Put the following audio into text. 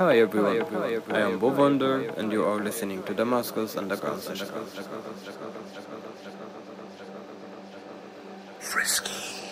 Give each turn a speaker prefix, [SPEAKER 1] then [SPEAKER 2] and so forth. [SPEAKER 1] Hi everyone, I am Bob Wonder and you are listening to Damascus Underground Sessions. Frisky.